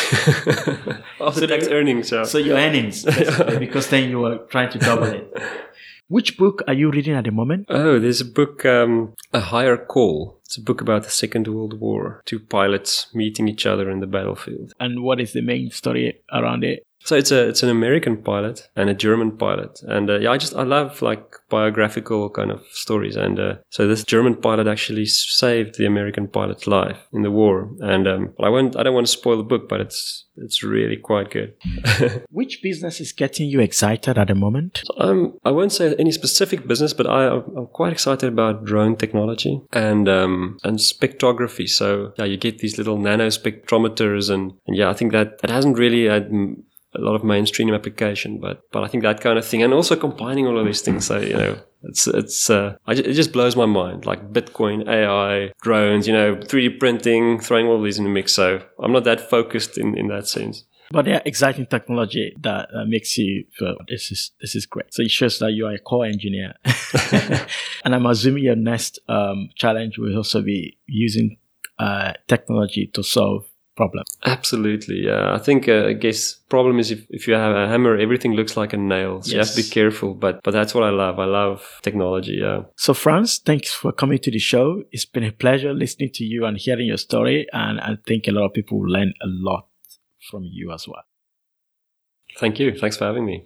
after So tax earnings. So. So your earnings, because then you were trying to double it. Which book are you reading at the moment? Oh, there's a book, um, A Higher Call. It's a book about the Second World War. Two pilots meeting each other in the battlefield. And what is the main story around it? So it's a it's an American pilot and a German pilot, and uh, yeah, I just I love like biographical kind of stories, and uh, so this German pilot actually saved the American pilot's life in the war, and um, I won't I don't want to spoil the book, but it's it's really quite good. Which business is getting you excited at the moment? Um, I won't say any specific business, but I, I'm quite excited about drone technology and um, and spectrography. So yeah, you get these little nano spectrometers, and, and yeah, I think that that hasn't really had a lot of mainstream application, but but I think that kind of thing, and also combining all of these things. So you know, it's it's uh, I, it just blows my mind. Like Bitcoin, AI, drones, you know, 3D printing, throwing all these in the mix. So I'm not that focused in in that sense. But they're exciting technology that uh, makes you feel this is this is great. So it shows that you are a core engineer. and I'm assuming your next um, challenge will also be using uh, technology to solve problems. Absolutely, yeah. I think uh, I guess problem is if, if you have a hammer, everything looks like a nail. So you have to be careful. But but that's what I love. I love technology. Yeah. So, Franz, thanks for coming to the show. It's been a pleasure listening to you and hearing your story. And I think a lot of people will learn a lot from you as well. Thank you. Thanks for having me.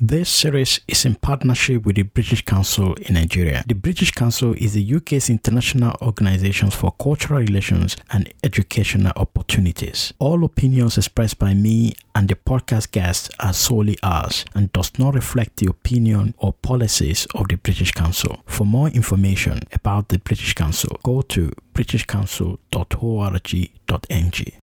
This series is in partnership with the British Council in Nigeria. The British Council is the UK's international organization for cultural relations and educational opportunities. All opinions expressed by me and the podcast guests are solely ours and does not reflect the opinion or policies of the British Council. For more information about the British Council, go to britishcouncil.org.ng.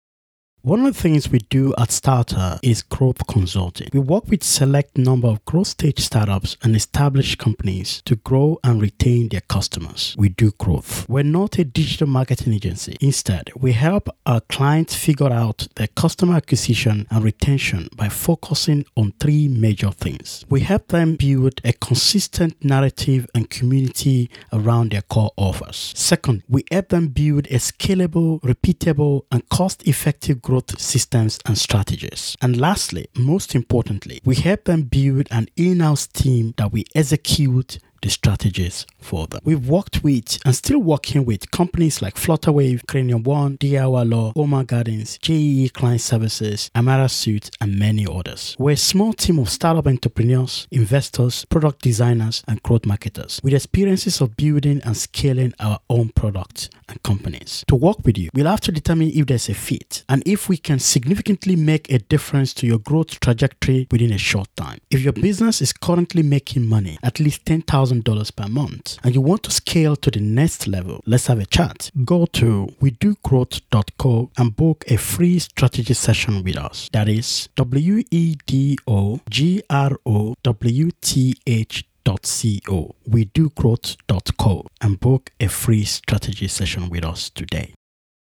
One of the things we do at Starta is growth consulting. We work with select number of growth stage startups and established companies to grow and retain their customers. We do growth. We're not a digital marketing agency. Instead, we help our clients figure out their customer acquisition and retention by focusing on three major things. We help them build a consistent narrative and community around their core offers. Second, we help them build a scalable, repeatable, and cost-effective growth growth systems and strategies. And lastly, most importantly, we help them build an in house team that we execute the strategies for them. We've worked with and still working with companies like Flutterwave, Cranium One, DIY Law, Oma Gardens, JEE Client Services, Amara Suits, and many others. We're a small team of startup entrepreneurs, investors, product designers, and growth marketers with experiences of building and scaling our own products and companies. To work with you, we'll have to determine if there's a fit and if we can significantly make a difference to your growth trajectory within a short time. If your business is currently making money, at least 10,000 $1,000 per month and you want to scale to the next level, let's have a chat. Go to wedogrowth.co and book a free strategy session with us. That is W E D O G R O W T H Co, wedogrowth.co and book a free strategy session with us today.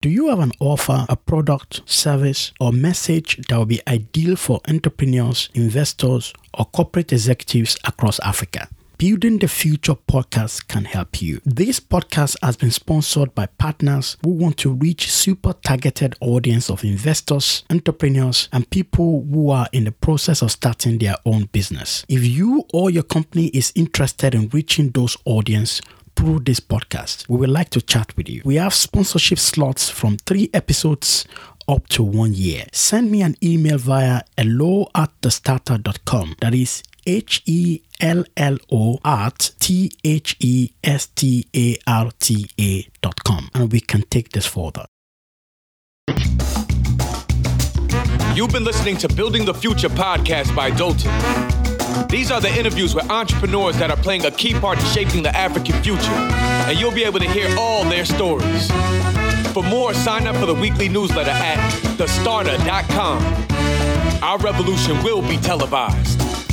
Do you have an offer, a product, service, or message that will be ideal for entrepreneurs, investors, or corporate executives across Africa? Building the Future podcast can help you. This podcast has been sponsored by partners who want to reach a super targeted audience of investors, entrepreneurs, and people who are in the process of starting their own business. If you or your company is interested in reaching those audience, through this podcast, we would like to chat with you. We have sponsorship slots from three episodes up to one year. Send me an email via hello at thestarta.com. That is H E L L O at T H E S T A R T A dot com. And we can take this further. You've been listening to Building the Future podcast by Dotun. These are the interviews with entrepreneurs that are playing a key part in shaping the African future, and you'll be able to hear all their stories. For more, sign up for the weekly newsletter at thestarta.com. Our revolution will be televised.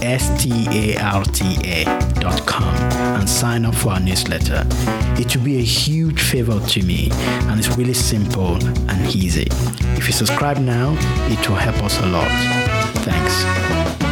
starta.com and sign up for our newsletter. It will be a huge favor to me and it's really simple and easy. If you subscribe now, it will help us a lot. Thanks.